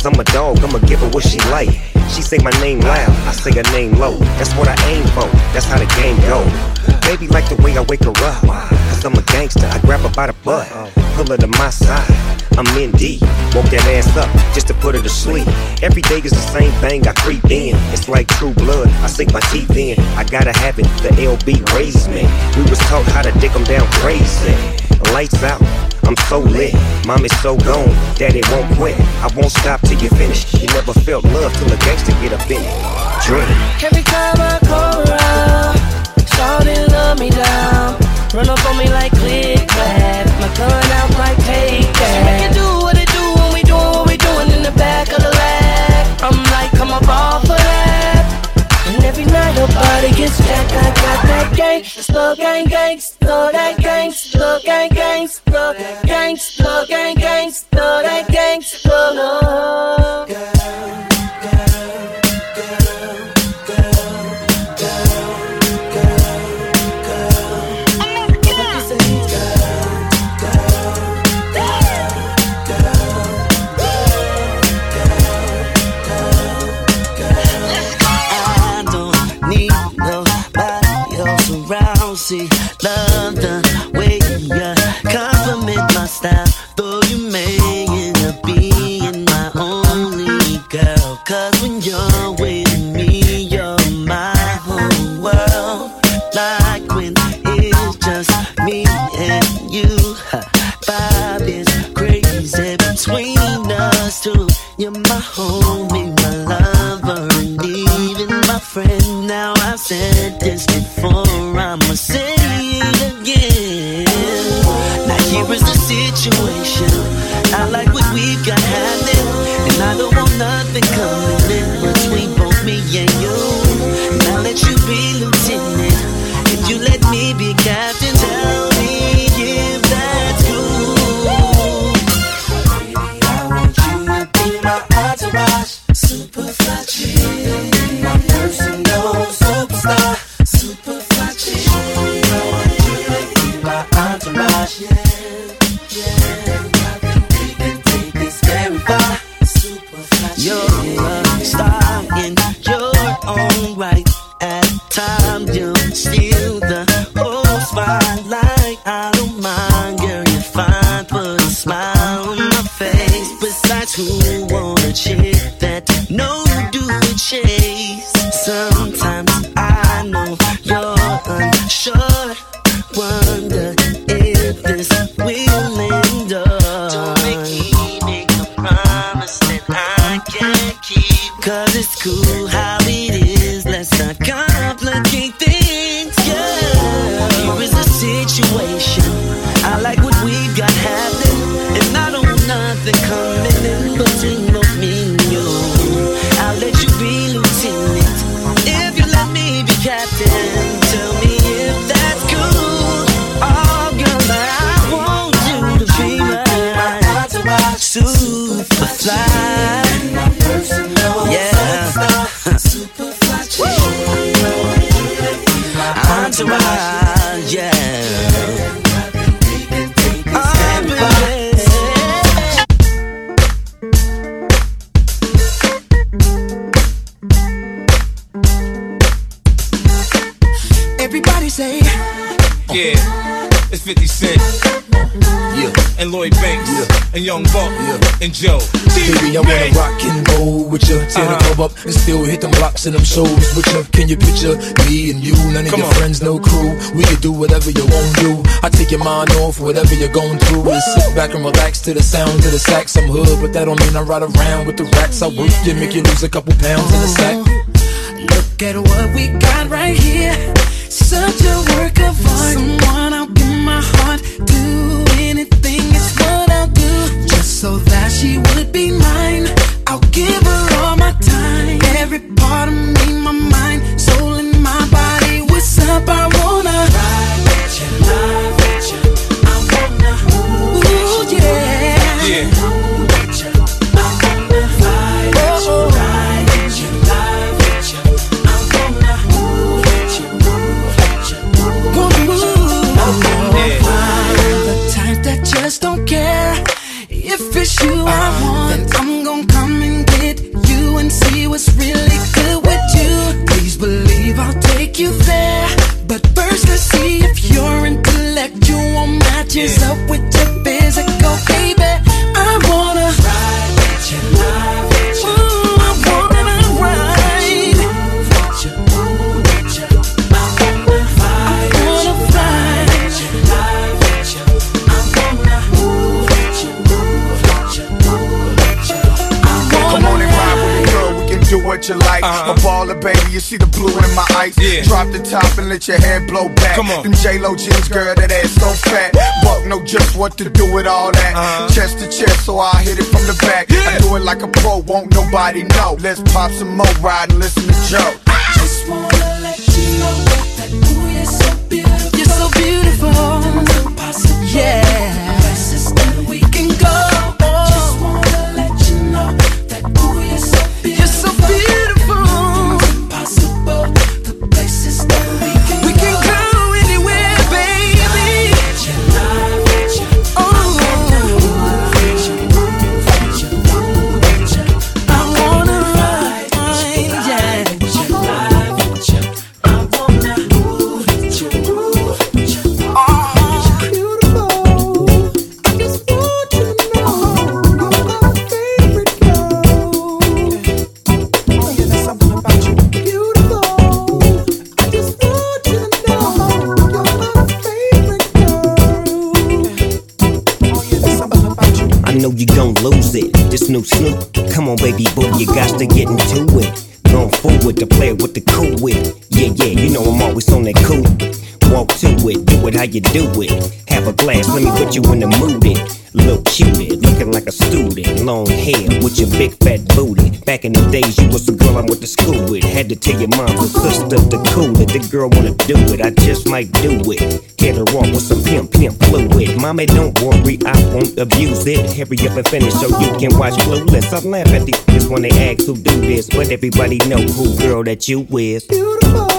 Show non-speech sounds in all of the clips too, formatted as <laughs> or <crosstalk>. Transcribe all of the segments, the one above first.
Cause I'm a dog, I'ma give her what she like. She say my name loud, I say her name low. That's what I aim for, that's how the game go. Baby like the way I wake her up. Cause I'm a gangster, I grab her by the butt. Pull her to my side, I'm in deep. Woke that ass up just to put her to sleep. Every day is the same thing, I creep in. It's like true blood, I sink my teeth in. I gotta have it, the LB raised me. We was taught how to dick them down crazy. Lights out. I'm so lit, mom is so gone, daddy won't quit. I won't stop till you finish. You never felt love till a gangster get up in it. Drink. Every time I come around, shawty love me down. Run up on me like click night her body gets jacked, I got that gang, slow gang, gang, slow that gang, slow gang, gang, slow gang, slow gang, gang, slow that gang, slow. Here is the situation. I like what we've got happening, and I don't want nothing coming in between both me and you. Now let you be lieutenant, if you let me be captain, tell me if that's cool. I want you to be my entourage, And Joe. Baby, I wanna rock and roll with you. Tear the Uh-huh. club up and still hit them blocks and them shows with you. Can you picture me and you? None of Come your on. friends, no crew. We can do whatever you want to. I take your mind off whatever you're going through. And sit back and relax to the sound of the sax. I'm hood, but that don't mean I ride around with the racks. I work you, make you lose a couple pounds in the sack. look at what we got right here. Such a work of art. Someone I'll give my heart. Do anything, she would baller, you see the blue in my eyes. Yeah. Drop the top and let your hair blow back. Come on. Them J-Lo jeans, girl, that ass so fat. Buck know just what to do with all that. Uh-huh. Chest to chest, so I hit it from the back. Yeah. I do it like a pro, won't nobody know. Let's pop some more ride and listen to Joe. Just wanna let you know that ooh, you're so beautiful. You're so beautiful. Yeah. Tell your mom the sister to cool it. The girl wanna do it, I just might do it. Hit her off with some pimp, pimp fluid. Mommy, don't worry, I won't abuse it. Hurry up and finish so you can watch Clueless. I laugh at these when they ask who do this, but everybody know who girl that you is. Beautiful.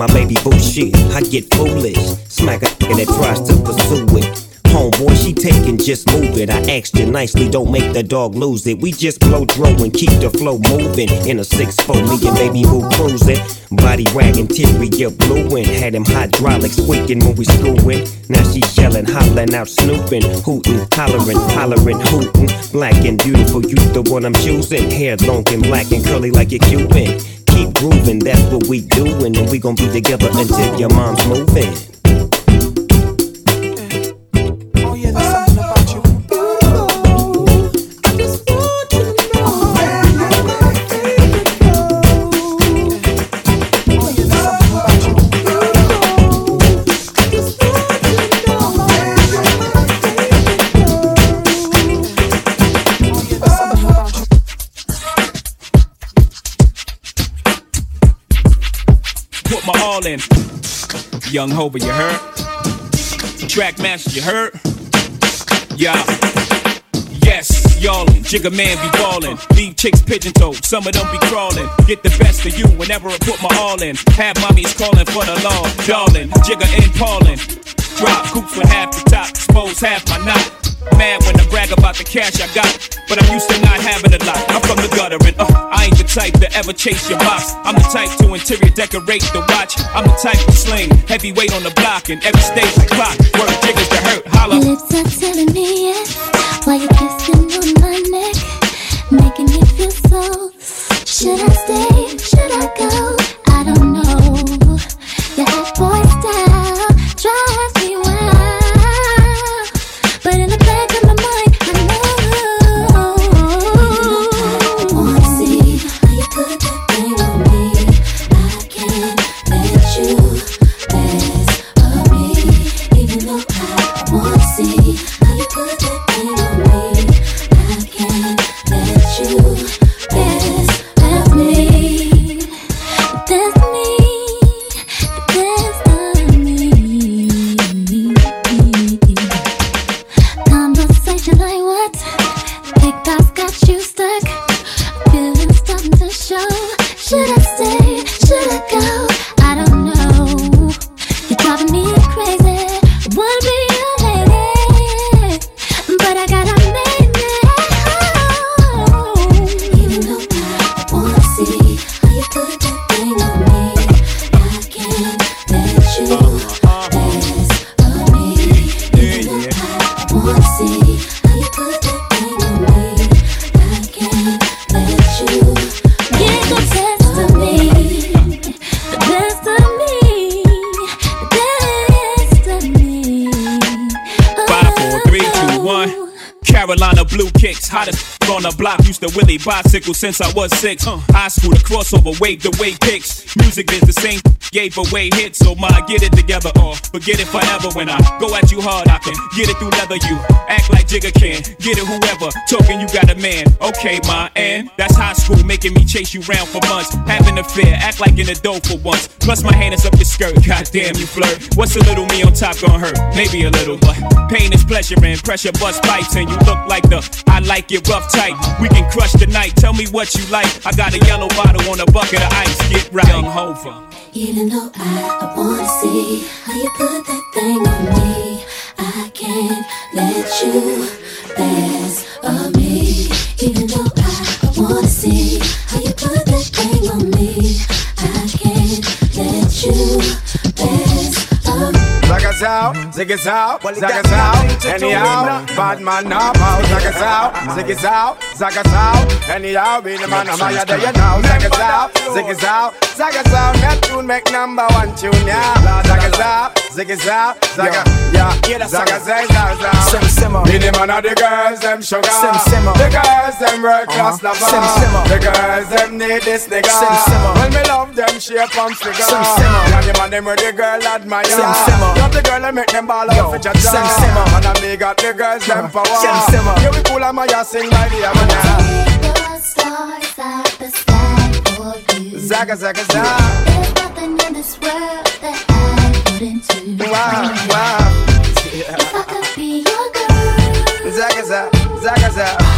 My baby bullshit, I get foolish. Smack a that tries to pursue it. Homeboy, she taking, just move it. I asked you nicely, don't make the dog lose it. We just blow throw and keep the flow moving. In a 6-4, me and baby boo cruising. Body ragging, wagging, interior blueing. Had him hydraulic squeaking when we screwing. Now she yelling, hollering out, snooping, hooting, hollering, hollering, hooting. Black and beautiful, you the one I'm choosing. Hair long and black and curly like a Cuban grooving, that's what we doing, and we gon' be together until your mom's moving. Young Hova, you heard? Track master, you heard? Yeah. Yes, y'allin', Jigga man be ballin'. Leave chicks pigeon toed, some of them be crawlin'. Get the best of you whenever I put my all in. Have mommies callin' for the law, darling. Jigga and Paulin'. Drop coops with half the top, expose half my knot. Mad when I brag about the cash I got, but I'm used to not having a lot. I'm from the gutter and uh, I ain't the type to ever chase your box. I'm the type to interior decorate the watch. I'm the type to sling heavyweight on the block and every stage clock. Jiggers to hurt, holla. Lips are telling me yes, while you're kissing on my neck, making me feel so. Should I stay? Should I go? I don't know. Your hot boy style drives me wild, block, bicycle since I was six. Uh, high school, the crossover, wave the way kicks. Music is the same, gave away hits, so my get it together or forget it forever. When I go at you hard, I can get it through leather. You act like Jigga can, get it whoever. Talking, you got a man, okay, my and that's high school, making me chase you round for months. Having a fear, act like an adult for once. Plus my hand is up your skirt, goddamn you flirt. What's a little me on top gonna hurt? Maybe a little, but pain is pleasure and pressure bust pipes, and you look like the I like it rough tight. We can crush the night. Tell me what you like. I got a yellow bottle on a bucket of ice. Get right, Young Hova. Even though I, I wanna see how you put that thing on me, I can't let you pass on me. Even though I, I wanna see how you put that thing on me, I can't let you pass. Zaga sao, ziggy sao, zaga sao, anyhow, bad man now out, zaga sao, ziggy sao, zaga sao, anyhow, be the man of my day now, zaga sao, ziggy sao, zaga sao, Neptune make number one tune, yeah, zaga sao, ziggy sao, zaga, yeah, zaga say, zaga sao, sim simmer, be the man of the girls, them sugar, sim simmer, the girls, them world class lover, sim simmer, the girls, them need this nigga, sim simmer, when me love them shape and figure, sim simmer, yeah, the man them where the girl admire, sim simmer, got the girl and make them ball out for your Sim simmer, and I me got the girls them power, sim simmer, yeah, we cool and my ass sing by the hour, The stars at the sky for you. Zaga, zaga, zaga. There's nothing in this world that I wouldn't do. Wow, wow. Yeah. If I could be your girl, Zaga, zaga, zaga, zaga.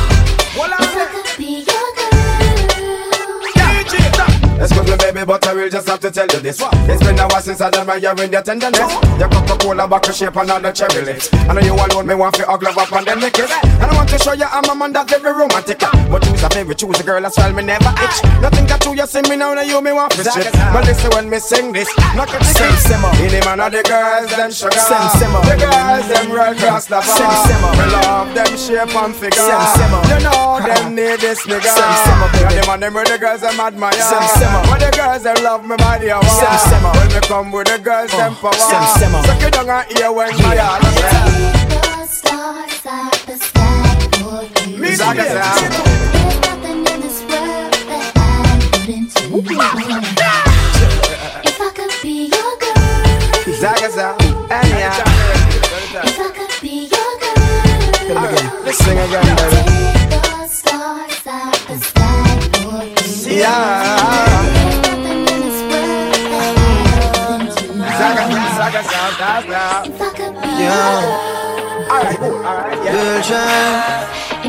Excuse me, baby, but I will just have to tell you this. It's been a while since I done my year in your tenderness. Your Coca-Cola bottle shape the cherry lips. I know you alone, me want to love up and then lick it. And I want to show you I'm a man that's very romantic. But choose a favorite, choose a girl as well, me never itch. Nothing got to you, see me now, now you me want to shit. But listen when me sing this, knock it Sim simmer. The man of the girls, them sugar. Sim simmer. The girls, them real cross lover. Sim simmer. Me love them shape and figure. Sim simmer. You know them need this nigga. Sim simmer, baby. The man them the girls them admire. Sim simmer. But the girls them love me body a Sim simmer. When me come with the girls uh, them power. Sim simmer. Suck it down and hear when my all The stars at the sky for you. Me Zaga There's nothing in this world that I wouldn't do. If I could be your girl, Zaga zaga. And yeah. if I could be your girl. Let's sing again, baby. Take zaga zaga. If I could Yeah. Alright, alright, yeah. Girl child,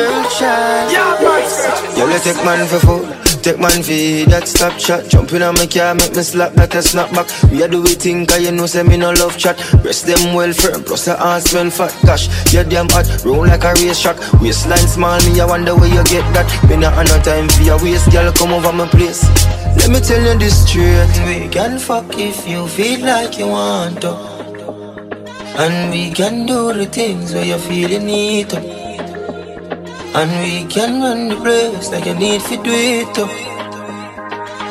girl your child. Yeah, man. Yo, let's take man for food. Take man for that stop chat. Jumping on my car, make me slap that a snap back. We are do we think, cause you know, say me no love chat. Breast them well firm, plus the ass smell fat. Gosh, you damn hot, roll like a race track. Waistline small, me, I wonder where you get that. Me not have no time for your waist, girl, come over my place. Let me tell you this straight. We can fuck if you feel like you want to. And we can do the things where you feel you need to. And we can run the place like you need to do it too.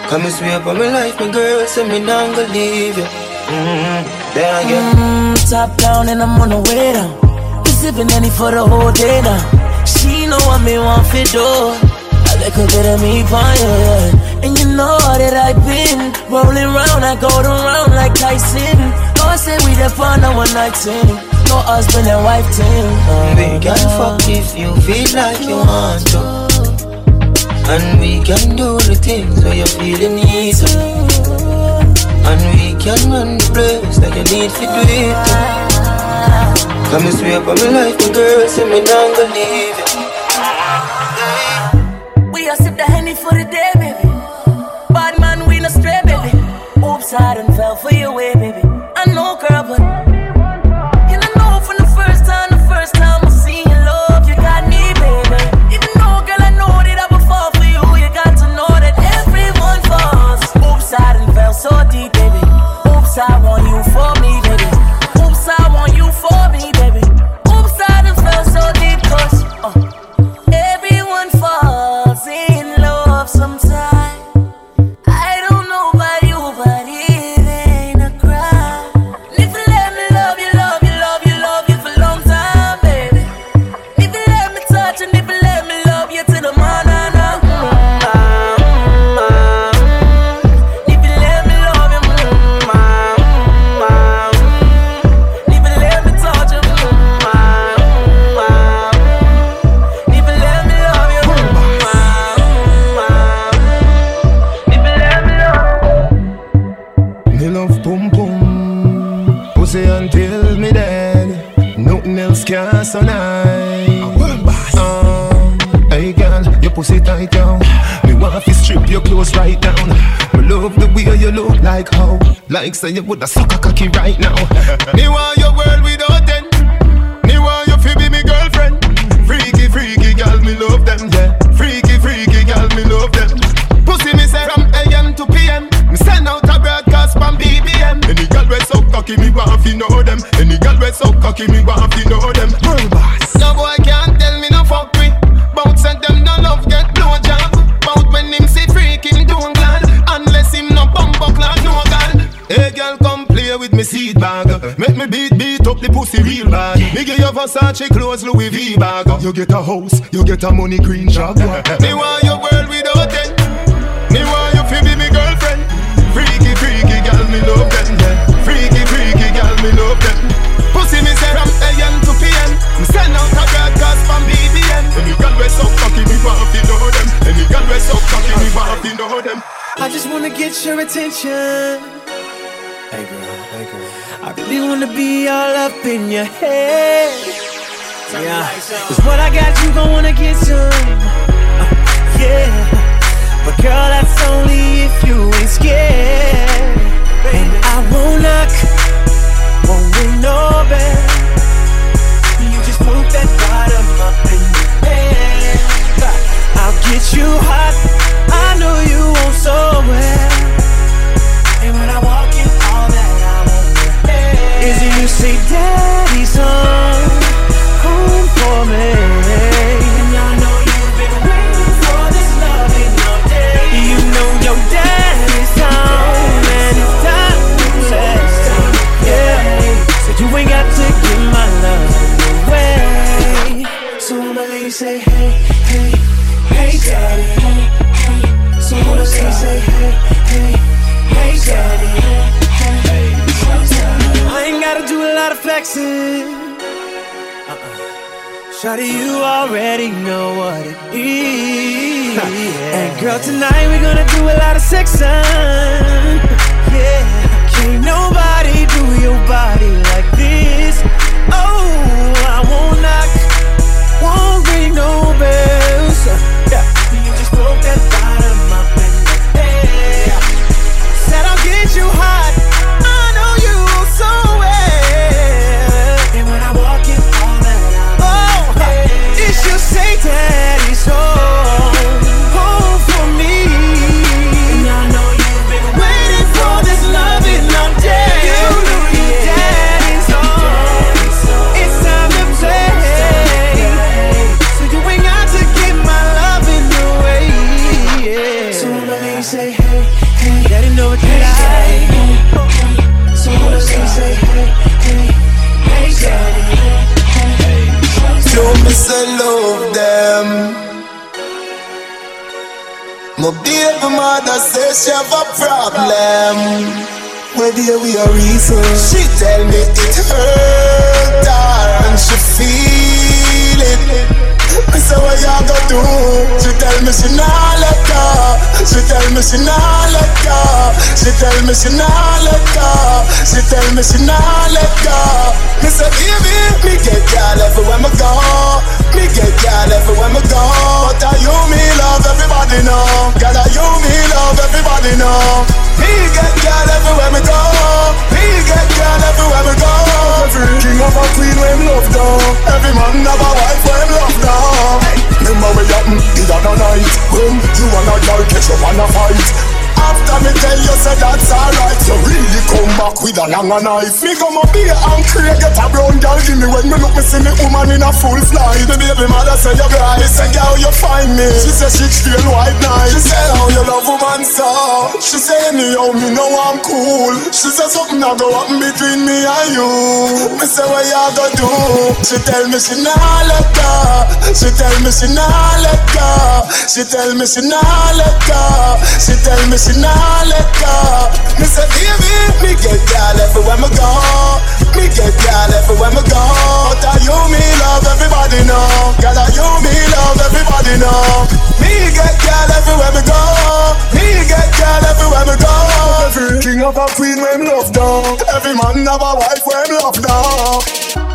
Come and swear for my life, my girl, say me not gonna leave you. Mm-hmm. Then again. Mm, top down and I'm on the way down. We sipping any for the whole day now. She know what me want for do. A little bit of me yeah. And you know that I've been rolling round, I go around like Tyson. No, I say we the fun on one night. No husband and wife team. We can fuck if you feel like you want to. And we can do the things where you feel you need to. And we can run the place like you need to do it too. Come and swear for my life, my girl, say me not gonna leave you. We all sip the honey for the day, baby. Bad man, we no stray, baby. Oops, I done fell for your way, want to strip your clothes right down. Me love the way you look like how, like say you woulda suck a cocky right now. <laughs> me want your world without end. Me want you to be me girlfriend. Freaky, freaky girl, me love them, yeah. Freaky, freaky girl, me love them. Pussy me say from AM to PM. Me send out a broadcast from BBM. Any girl we so cocky, me want to know them. Any girl we so cocky, me want to know them. World boss. No boy can't up the pussy real bad. Me give you Versace clothes, Louis V bag. You get a house, you get a money green job. <laughs> me want your world without end. Me want you to be me girlfriend. Freaky, freaky girl, me love them. Yeah. Freaky, freaky girl, me love them. Pussy me say from AM to PM. Me send out a broadcast from BBM. Any girl we so cocky, me want to know them. Any girl we so cocky, me want to know them. I just wanna get your attention. Hey girl, hey girl. I really wanna be all up in your head. Yeah, cause what I got, you gon' wanna get some. Uh, yeah, but girl, that's only if you ain't scared. And I won't knock, won't ring no bell. You just put that bottom up in the air. I'll get you hot, I know you want so well. And when I walk is you say, Daddy's home, home for me. You know your daddy's home, and. Yeah, so you ain't got to give my love away. So my lady say, Hey, hey, hey, daddy. Hey, hey. So my lady say, hey, do a lot flexing. Shawty, you already know what it is. <laughs> And girl, tonight we're gonna do a lot of sexing. Yeah, can't nobody do your body like this. Oh, I won't knock, won't ring no bells. My baby mother says she have a problem. Where dear we are reason. She tell me it hurt her and she feel. I say what you gonna do? She tell me she not let go. She tell me she not let go. She tell me she not let go. She tell me she not let go. Me say baby, me get girl everywhere me go. Me get girl everywhere me go. But are you me love everybody know. Girl are you me love everybody know. Me get girl everywhere me go. Me get girl everywhere me go. Every king of a queen when love down. Every man have a wife when love down. Remember we happen mm, the other night when you and a girl catch up on a fight. After me tell you say that's alright. You really come back with a longer knife Me come up here and create get a brown girl. Give me when me look me see me woman in a full flight. The baby mother say you bright Say girl you find me. She say she feel white night. She say how you love woman so? She say anyhow me know I'm cool. She say something a go happen between me and you. Me say what you gonna do? She tell me she nah let go. She tell me she nah let go. She tell me she nah let go. She tell me she nah let go Me say baby, me get girl everywhere me go Me get girl everywhere me go But are you me love everybody know Girl are you me love everybody know Me get girl everywhere me go Me get girl everywhere me go Every king of a queen when love down Every man have a wife when love down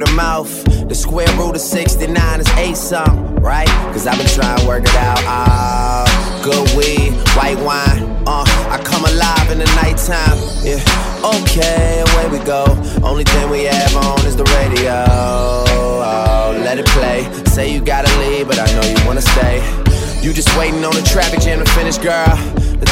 word of mouth. The square root of 69 is 8 something, right? Cause I've been trying to work it out. Ah, good weed, white wine. Uh, I come alive in the nighttime. Yeah, okay, away we go. Only thing we have on is the radio. Oh, let it play. Say you gotta leave, but I know you wanna stay. You just waiting on the traffic jam to finish, girl.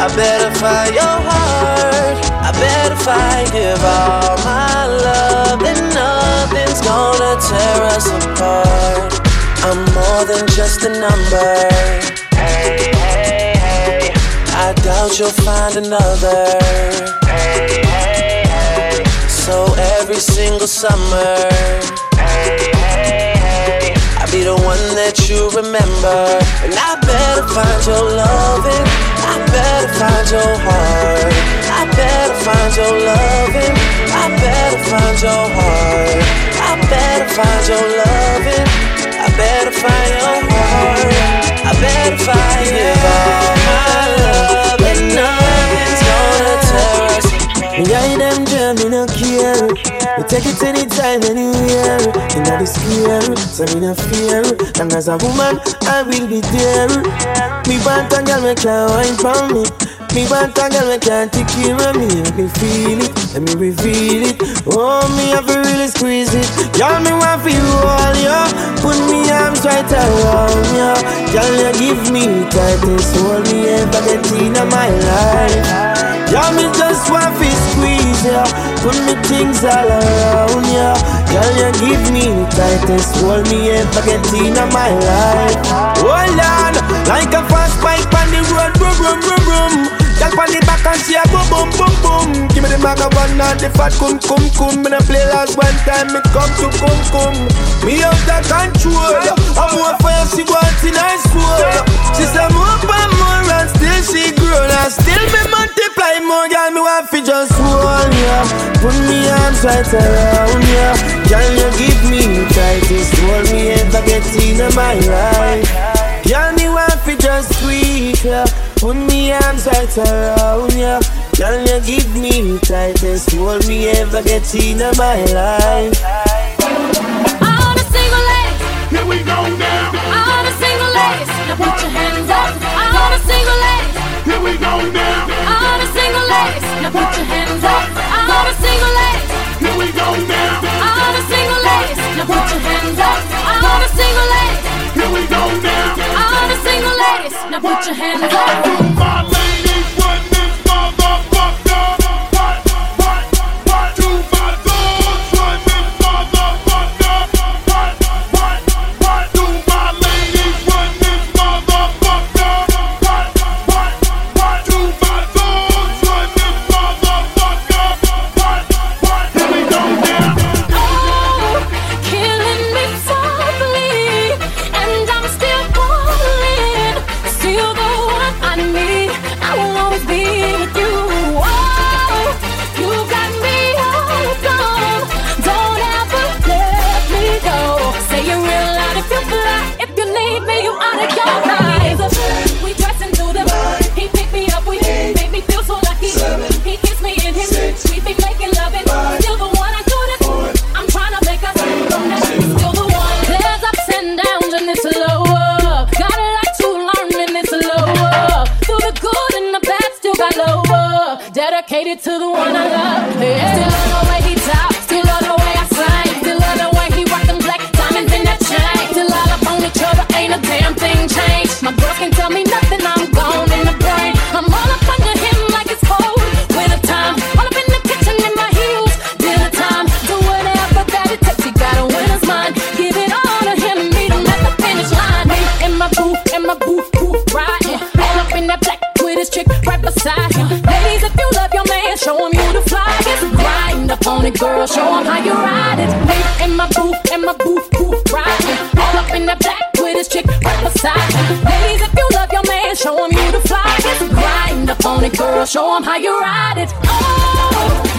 I better find your heart. I better find give all my love, and nothing's gonna tear us apart. I'm more than just a number. Hey, hey, hey. I doubt you'll find another. Hey, hey, hey. So every single summer, hey, be the one that you remember. And I better find your loving. I better find your heart. I better find your loving. I better find your heart. I better find your loving. I better find your heart. I better find give all my love and nothing's gonna tear us guide them jam, Me take it anytime, anywhere. In the scare, so me no fear. Long as a woman, I will be there. Me want a girl, me can wine for me. Me want a girl, me can take care of me. Let me feel it, let me reveal it. Oh, me have to really squeeze it. Girl, me want feel all ya. Put me arms right around ya. Girl, you give me tightest hold me ever get in my life. Yeah, me just want to squeeze ya. Put me things all around ya. Girl, you give me the tightest hold me ever get in my life. Hold on, like a fast the road, boom, boom, boom, boom Girl on the back and she a boom, boom, boom, boom. Give me the maga one and the fat cum, cum, cum Me no play last one time, me come to cum, cum Me out of control. I'm more fire, she wants in high school She say more and more and still she grow. And still me multiply more, girl, me want fi just hold ya. Put me arms right around ya. Girl, you give me tightest hold me ever get in my life Girl, me want fi just squeeze ya Put me arms right around ya Girl, you give me the tightest hold me ever get in my life All the single ladies, here we go now. All the single ladies, now put your hands up. All the single ladies, here we go now. All the single ladies, now put your hands up. All the single ladies, here we go now. All the single ladies, now put your hands up. All the single ladies, here we go now. All the single ladies, now put your hands up. dedicated to the one I love. Yeah. Still love the way he talks, still love the way I sing, still love the way he rock them black diamonds in that chain. Still all up on each other, ain't a damn thing changed. My girls can tell me nothing, I'm gone in the brain. I'm all up under him like it's cold winter time. All up in the kitchen in my heels, dinner time. Do whatever that it takes, he got a winner's mind. Give it all to him, meet him at the finish line. Me in my booth, in my booth, booth riding. All up in that black with his chick, right Cause if you love your man, show him you the flyest. Grind up on it, girl, show him how you ride it. Me in my booth, in my booth, booth riding. All up in the back with his chick right beside him. Ladies, if you love your man, show him you the flyest. Grind up on it, girl, show him how you ride it. Oh.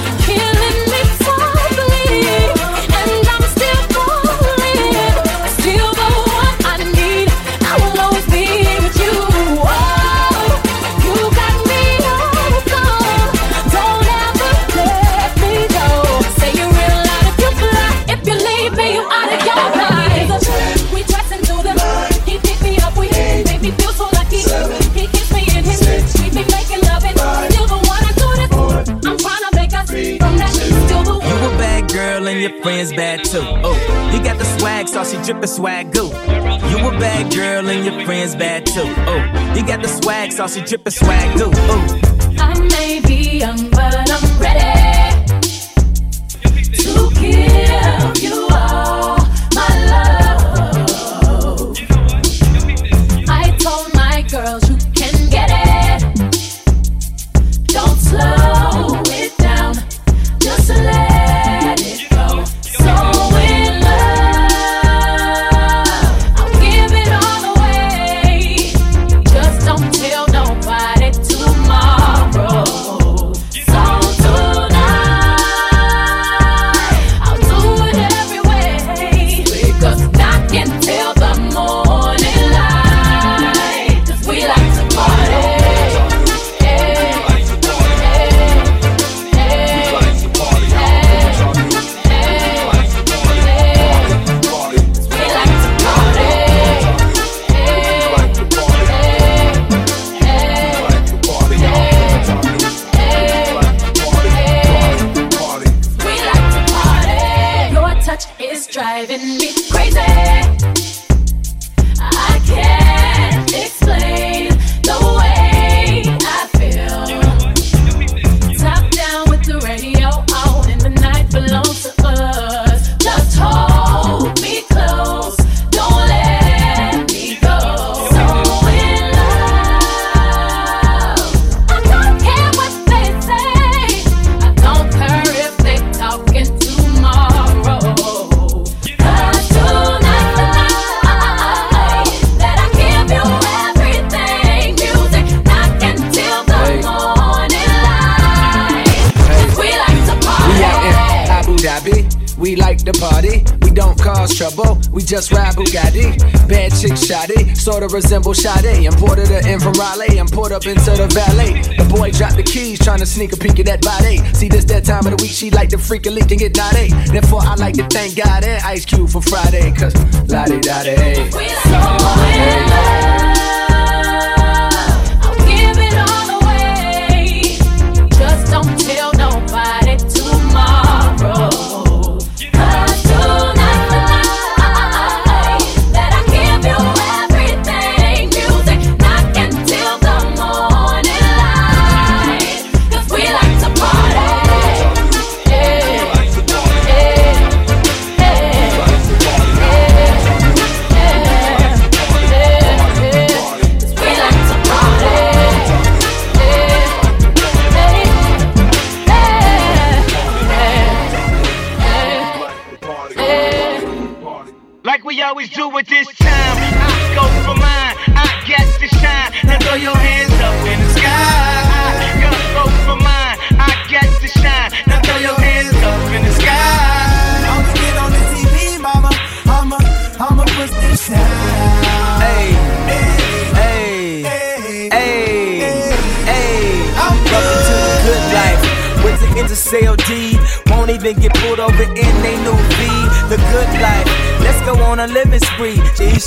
is bad too. Oh, you got the swag, so she drippin' swag goo. You a bad girl and your friends bad too. Oh, you got the swag, so she drippin' swag goo. Oh, I may be young, but I'm ready to kill. resemble Sade. Imported her in from Raleigh and poured up into the valet. The boy dropped the keys, trying to sneak a peek at that body. See, this that time of the week, she like to freak a leak and get naughty. Therefore, I like to thank God and Ice Cube for Friday, cause la di da day.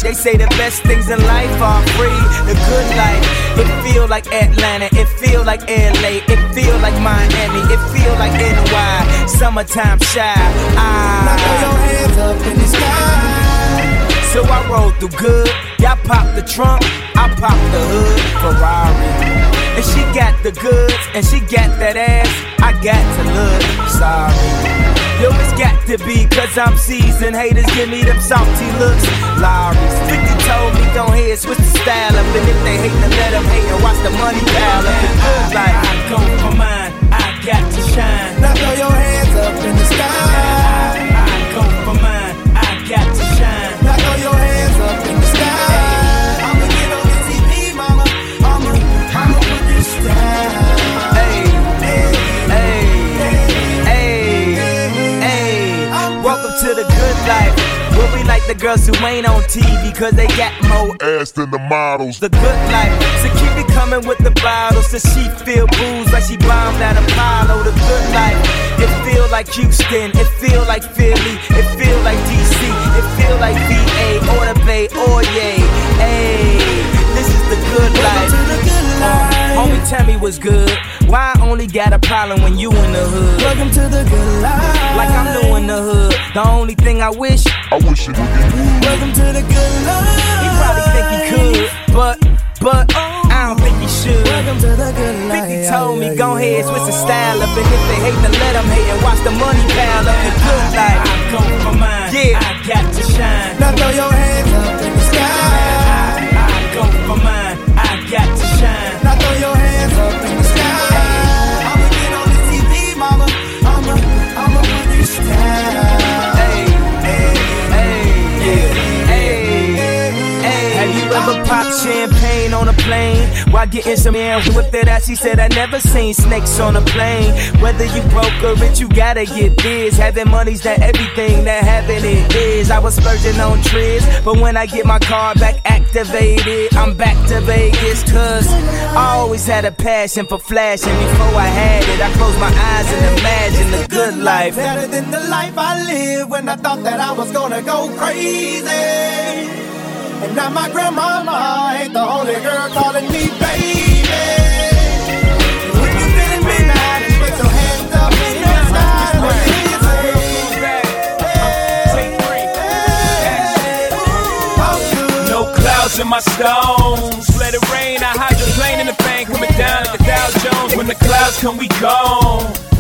They say the best things in life are free. The good life. It feel like Atlanta. It feel like LA. It feel like Miami. It feel like NY. Summertime shy. Ah. Now throw your hands up in the sky. So I roll through good. Y'all pop the trunk, I pop the hood. Ferrari. And she got the goods, and she got that ass. I got to look sorry. Yo, it's got to be, cause I'm seasoned. Haters give me them salty looks. Lawry's 50 told me, go ahead, switch the style up. And if they hate, then let them hate and watch the money pile up. The good life. I go for mine, I got to shine. Now throw your hands up in the sky. Where like the girls who ain't on TV cause they got more ass than the models. The good life. So keep it coming with the bottles. So she feel booze like she bombed at Apollo. The good life. It feel like Houston. It feel like Philly. It feel like DC. It feel like VA or the Bay oh, or yay. Hey, this is the good life. Homie, tell me what's good. Why I only got a problem when you in the hood? Welcome to the good life. Like I'm new in the hood. The only thing I wish, I wish it would be. Welcome to the good life. he probably think he could, but, but, I don't think he should. Welcome to the good life. 50 told me, go ahead, switch the style up. And if they hate, then let them hate and watch the money pile up. The good life. I go for mine. Yeah, I got to shine. Now throw your hands up in the sky. I go for mine. I got to shine. Now throw your hands up You champagne on a plane while getting some air with it? As she said, I never seen snakes on a plane. Whether you broke or rich, you gotta get this. Having money's that everything that having it is. I was splurging on trips, but when I get my car back activated, I'm back to Vegas. Cause I always had a passion for flashing. Before I had it, I closed my eyes and imagined the good life. Better than the life I lived when I thought that I was gonna go crazy. And now my grandmama ain't the only girl calling me baby. In my stones. Let it rain. I hydroplane in the bank. Coming down like the Dow Jones. When the clouds come, we gone.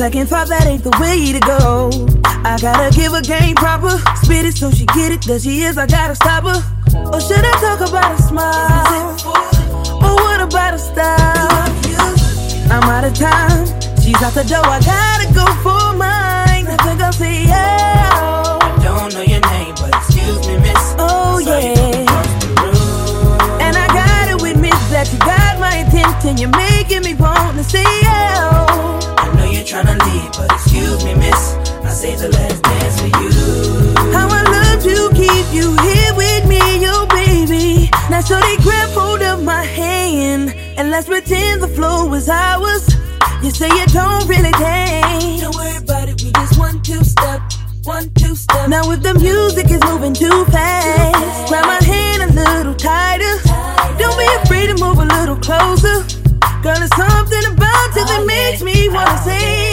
second thought, that ain't the way to go. I gotta give a game proper. Spit it so she get it. That she is, I gotta stop her. Or should I talk about a smile? Or what about a style? I'm out of time. She's out the door. I gotta go for mine. I think I'll say yeah. I don't know your name, but excuse me, miss. Oh yeah. And I gotta admit that you got my attention. You're making me wanna say yeah. Tryna leave, but excuse me, miss. I say the last dance for you. How I love to keep you here with me, yo baby. Now so they grab hold of my hand and let's pretend the flow is ours. You say you don't really dance. Don't worry about it, we just one two step, one two step. Now if the music is moving too fast, grab my hand a little tighter. Don't be afraid to move a little closer. Girl, there's something about you that makes me wanna say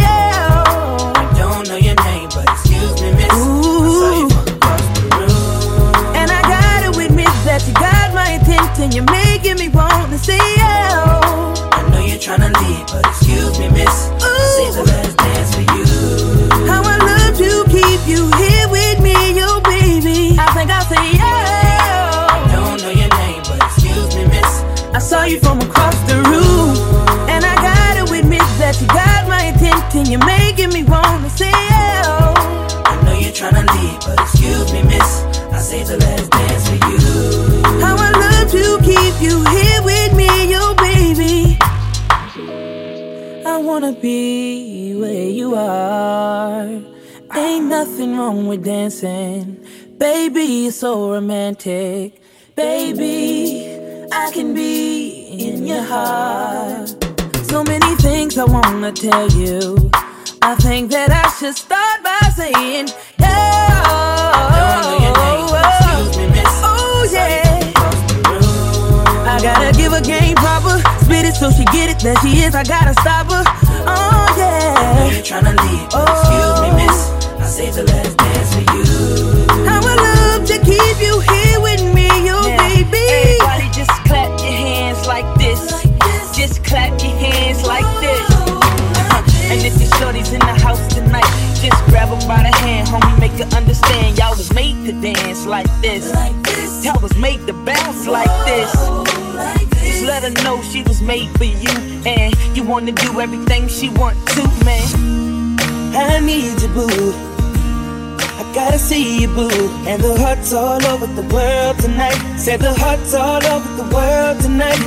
wanna be where you are. Ain't nothing wrong with dancing. Baby, you're so romantic. Baby, I can be in your heart. So many things I wanna tell you. I think that I should start by saying, yeah. Oh, yeah. I gotta give her game proper. Spit it so she get it that she is. I gotta stop her. Oh, I know yeah. you're leave, but excuse me, miss. I say the last dance for you. How I love to keep you here with me, oh, yo, baby. Everybody just clap your hands like this. Just clap your hands like this. and if your shorty's in the house tonight, just grab her by the hand, homie, make her understand. Y'all was made to dance like this. Y'all was made to bounce like this. Just let her know she was made for you, and you wanna do everything she want to, man. I need you, boo. I gotta see you, boo. And the hearts all over the world tonight. Said the hearts all over the world tonight.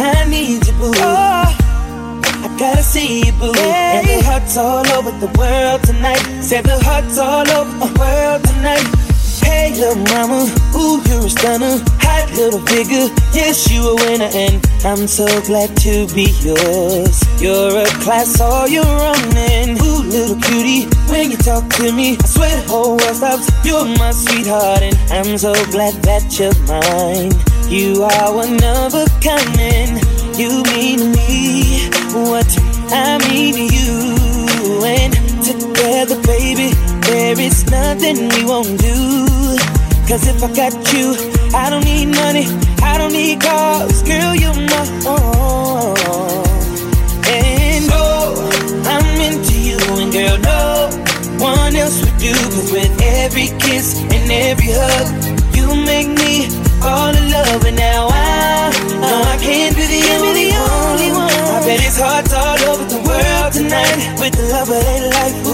I need you, boo. I gotta see you, boo. And the hearts all over the world tonight. Said the hearts all over the world tonight. Hey, little mama, ooh, you're a stunner. Hot little figure, yes, you a winner, and I'm so glad to be yours. You're a class all your own, and ooh, little cutie, when you talk to me, I swear the whole world stops. You're my sweetheart, and I'm so glad that you're mine. You are one of a kind, and you mean me what I mean to you, and together, baby, there is nothing we won't do. Cause if I got you, I don't need money, I don't need cars, girl, you know. And oh, I'm into you, and girl, no one else would do. Cause with every kiss and every hug, you make me fall in love. And now I know I can't be the only, only one. I bet it's hearts all over the world tonight. With the love of their life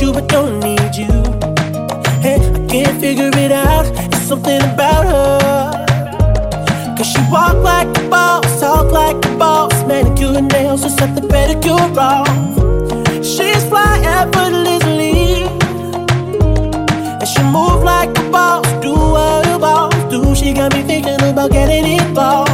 you but don't need you. Hey, I can't figure it out. It's something about her. Cause she walk like a boss, talk like a boss. Manicure and nails, just set the pedicure off. She's fly effortlessly. And she move like a boss, do what a boss do. She got me thinking about getting involved.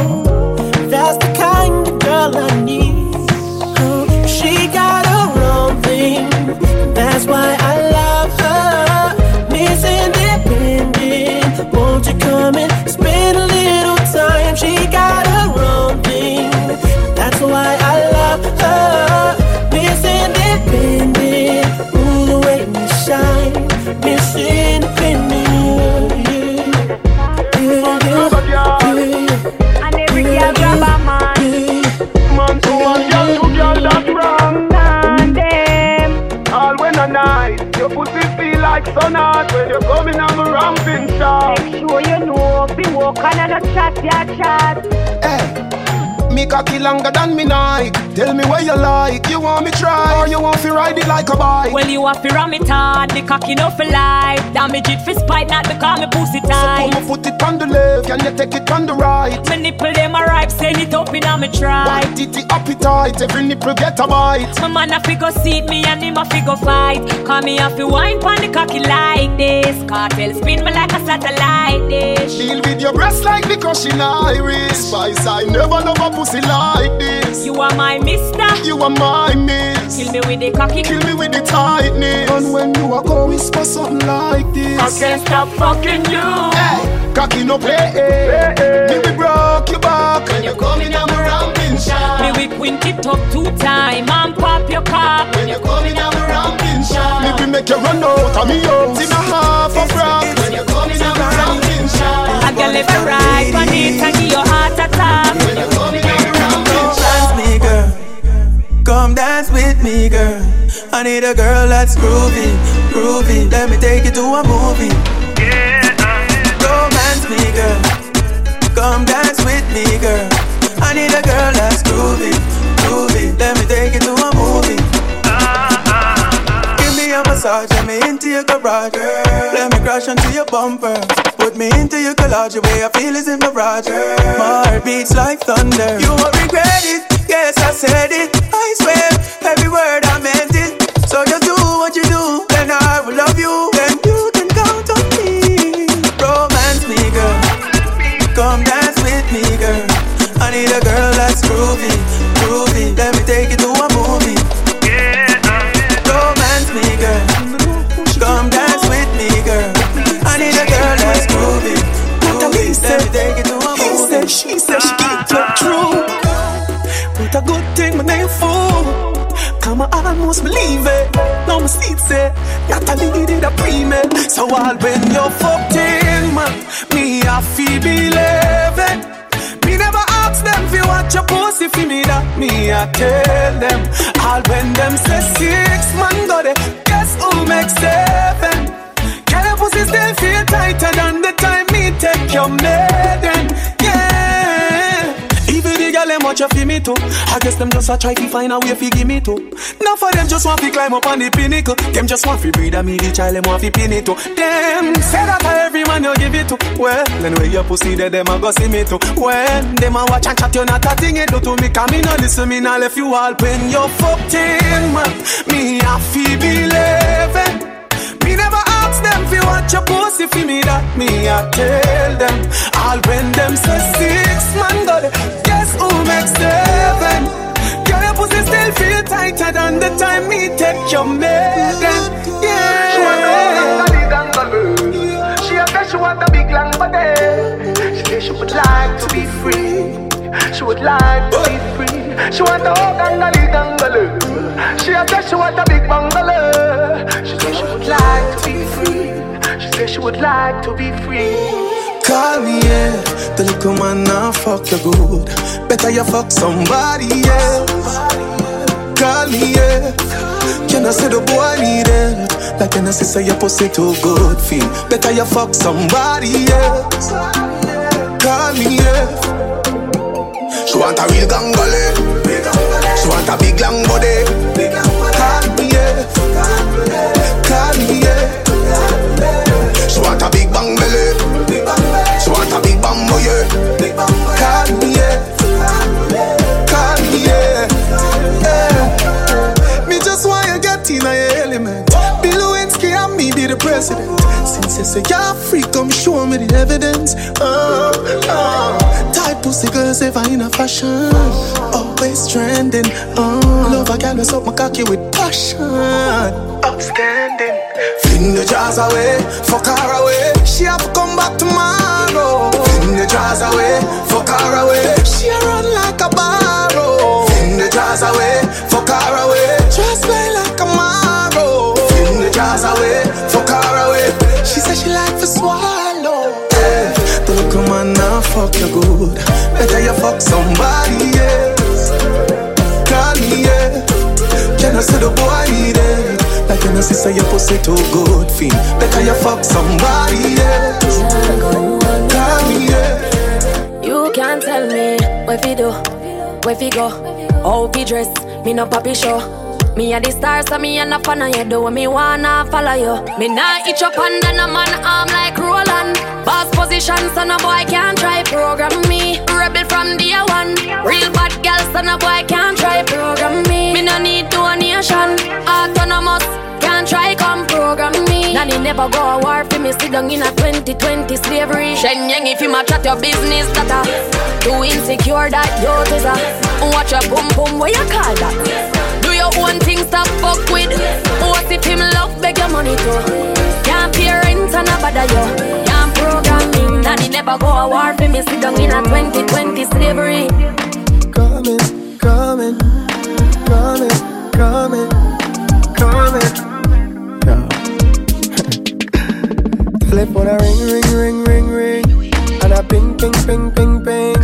Like sun hot when you're coming on a ramping shot. Make sure you know, be walk on a chat, ya chat. Hey. Me cocky longer than me night. Tell me where you like. You want me try or you want to ride it like a bike? Well, you have to ram it hard, the cocky no for life. Damage it for spite, not because me pussy tight. So put it on the left, can you take it on the right? My nipple them a ripe, send it up in a me try. White titty appetite, every nipple get a bite. My man a figure seat me and him a figure fight. Call me a fi wine pon the cocky like this. Cartel spin me like a satellite dish. Deal with your breast like the crushing iris. Spice, I never love a pussy like this. You are my mister. You are my miss. Kill me with the cocky. Kill me with the tightness. And when you are go whisper something like this. I can't stop fucking you. Hey, cocky no play. Hey, hey. Me we broke your back. When you're coming down around in shot. Me we quint it up two time and pop your cock. When you're coming down around in shot. Me we make you run out of me house in a half a frock. When you're coming down around in shot. I can live right on it and give your heart attack. When you're coming down Come dance with me, girl. I need a girl that's groovy, groovy. Let me take you to a movie. Yeah, Romance me, girl. Come dance with me, girl. I need a girl that's groovy, groovy. Into your garage. Let me crash onto your bumper. Put me into your collage, the way I feel is in mirage. My heart beats like thunder. You won't regret it, yes I said it. I swear, every word I meant it. So just do what you do, then I will love you. Then you can count on me. Romance me, girl. Come dance with me, girl. I need a girl that's groovy. I almost believe it. Now my seat say, Natalie did a pre-med. So all when you fucked man, me I feel believe it. Me never ask them if you want your pussy for me that me I tell them. All when them say six man got it, guess who makes seven? Can your pussy still feel tighter than the time me take your maiden? Watch you feel me too. I guess them just a try to find a way fi give me too. Now for them just want to climb up on the pinnacle. Them just want to breed a me the child them want to pin it to. Them say that to every man you give it to. Well, anyway your pussy there them a go see me too. When them a watch and chat you not a thing it do to me. Come me no listen me now left you all when you fucked in man. Me a fi believe it. Me never ask them you want your pussy for me that me I tell them All when them say six man who makes seven Girl your pussy still feel tighter than the time me take your maiden Yeah She a say she want a big long body. She say she would like to be free. She would like to be free. She want a a lit bungalow. She a say she want a big bungalow. She say she would like to be free. She say she would like to be free. Call me, yeah. The little man now fuck you good. Better you fuck somebody else. Call me, yeah. Can I say the boy need it? Like can I say say your pussy too good feel? Better you fuck somebody else. Call me, yeah. She want a real gangale. She want a big long body. oh yeah. Call me, yeah. Call me, yeah. Eh. Me just want you get in my element. Bill Lewinsky and me be the president. Since you say you're free, come show me the evidence. Oh, oh. Type pussy girls ever in a fashion. Always trending. Oh, love a girl up my cocky with passion. outstanding. Fling the jars away, fuck her away. She have to come back tomorrow. The jars away, fuck her away. She run like a barrow. Fling the jars away, fuck her away. Just play like a marrow. Fling the jars away, fuck her away. She said she like to swallow. Yeah. Look a man now, fuck you good. Better you fuck somebody else. Me, yeah. Can I see the boy need it? Like you know, sister, your pussy too good, fiend. Better you fuck somebody else. Call yeah. You can't tell me where fi do, where fi go, how fi dress. Me no papi show. Me a the star, so me a no fan of you. Do me wanna follow you. Me nah itch up under no man arm like Roland. Boss position, so no boy can't try program me. Rebel from day one. Real bad girl, so no boy can't try program me. Me no need donation. Autonomous. Try come program me. Nanny never go a war for me. Sit down in a 2020 slavery. Shen Yang if you match at your business, that a too insecure that you is a watch your boom boom. What you call that? Do your own thing, stop fuck with. What if him love beg your money too? Can't pay rent and a bother you. Can't program me. Nanny never go a war for me. Sit down in a 2020 slavery. Coming, coming, coming, coming, coming. Telephone a ring, ring, ring, ring, ring, and a ping, ping, ping, ping, ping.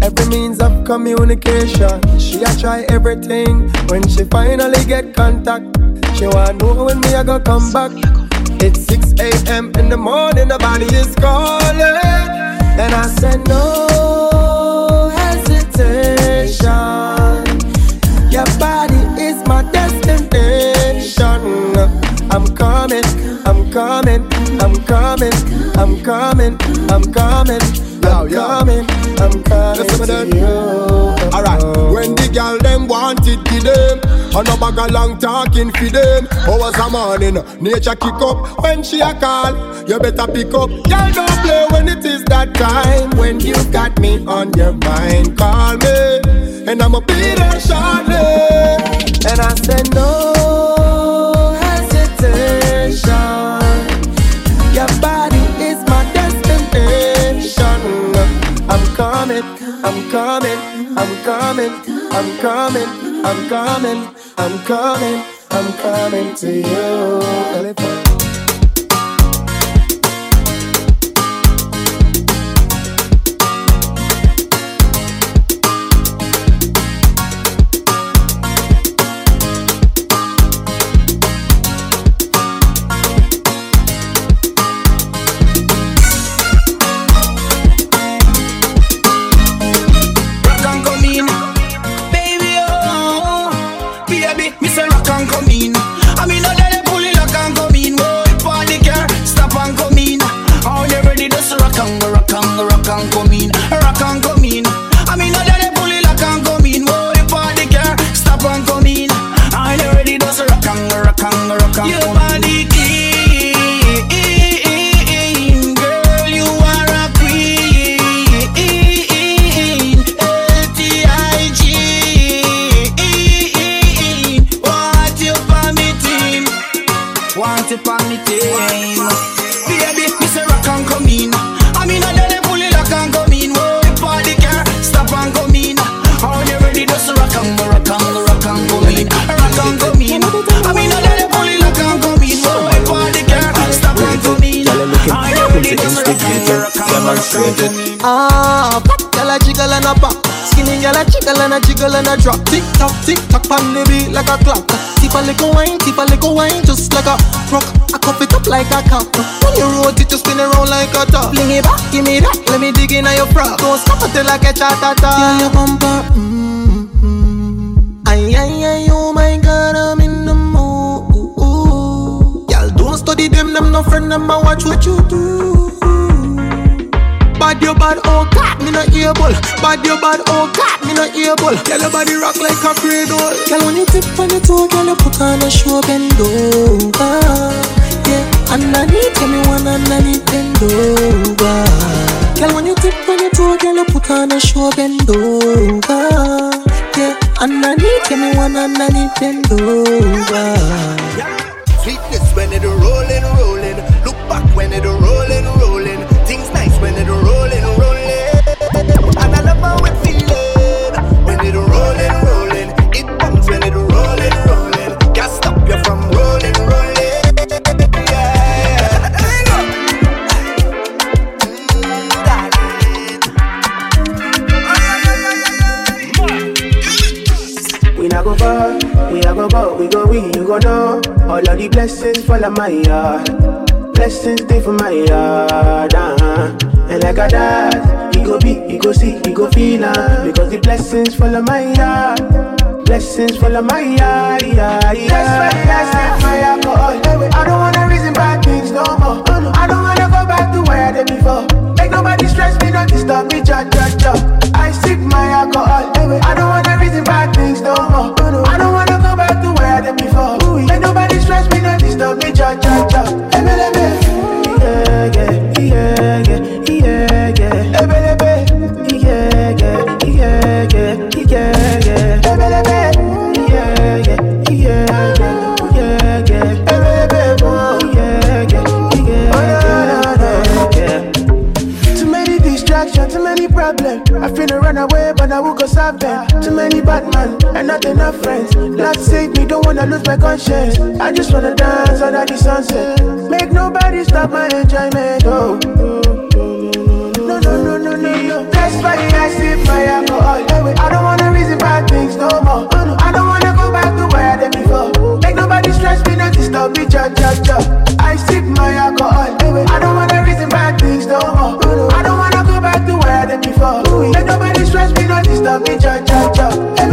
Every means of communication, she a try everything. When she finally get contact, she wanna know when me I go come back. It's 6 a.m. in the morning, the body is calling, and I said no hesitation. Your body is my destination. I'm coming, coming, I'm coming, I'm coming, I'm coming, I'm coming, I'm coming to you. Alright, when the girl them want it, give them. On a bag of long talking for them. Oh, Hours a morning, nature kick up. When she a call, you better pick up. Girl, don't play when it is that time. When you got me on your mind, call me. And I'ma be there shortly. And I said no coming, I'm coming, I'm coming, I'm coming, I'm coming, I'm coming, I'm coming to you. Underneath anyone, underneath them over. Sweetness when it rolling, rolling. Look back when it rolling, rolling. Things nice when it rolling. we, you gon' know. All of the blessings fall on my yard. Blessings stay for my yard. Uh-huh. And like a dad, he go be, you go see, he go feel uh, Because the blessings fall on my yard. Blessings fall on my yard. Yeah, yeah. That's why that's for all. I don't wanna reason bad things no more. Oh, I don't wanna go back to where I did before. Make nobody stress me, not disturb me, judge, judge, judge. I sip my alcohol. I don't trouble goes. Too many bad men and not enough friends. Love save me, don't wanna lose my conscience. I just wanna dance under the sunset. Make nobody stop my enjoyment. Oh. No, no, no, no, no, no. That's why I sip my alcohol. I don't wanna reason bad things no more. Oh, I don't wanna go back to where I did before. Make nobody stress me, not disturb me. Cha, cha, cha. I sip my. stop me, cha cha cha.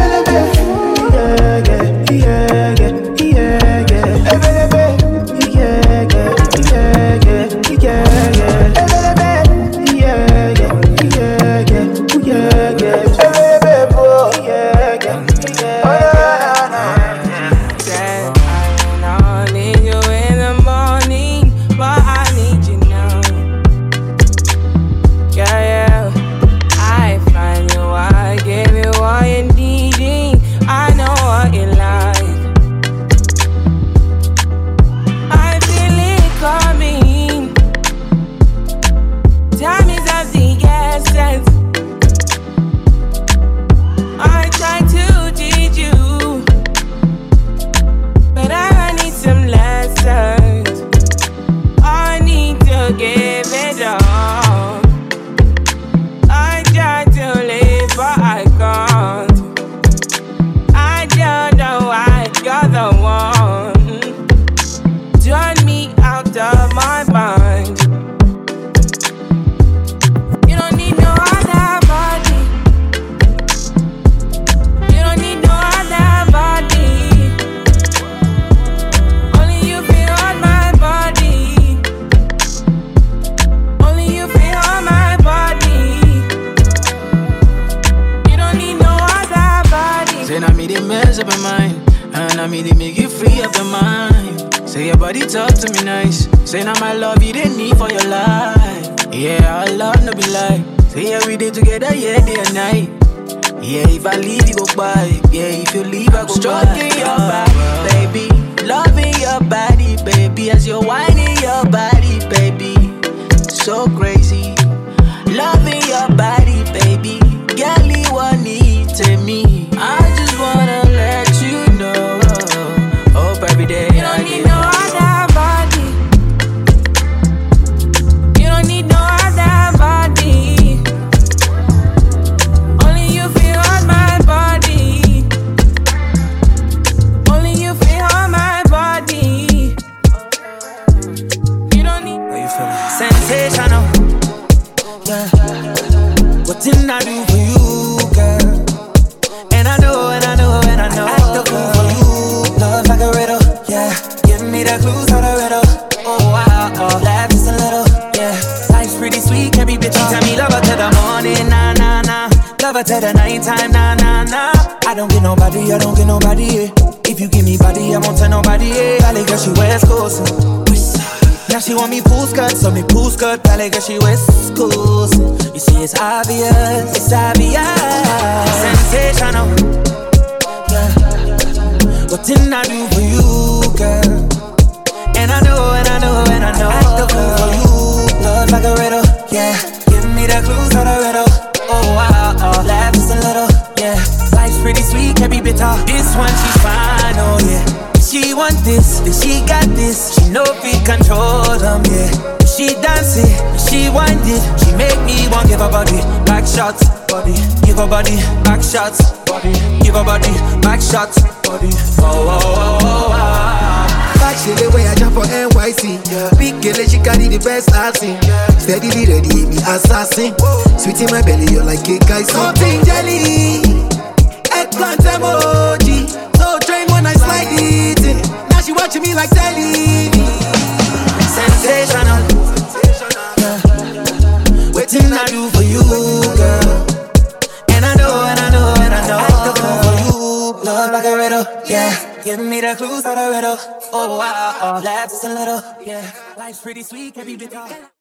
Pretty sweet, can be bitter.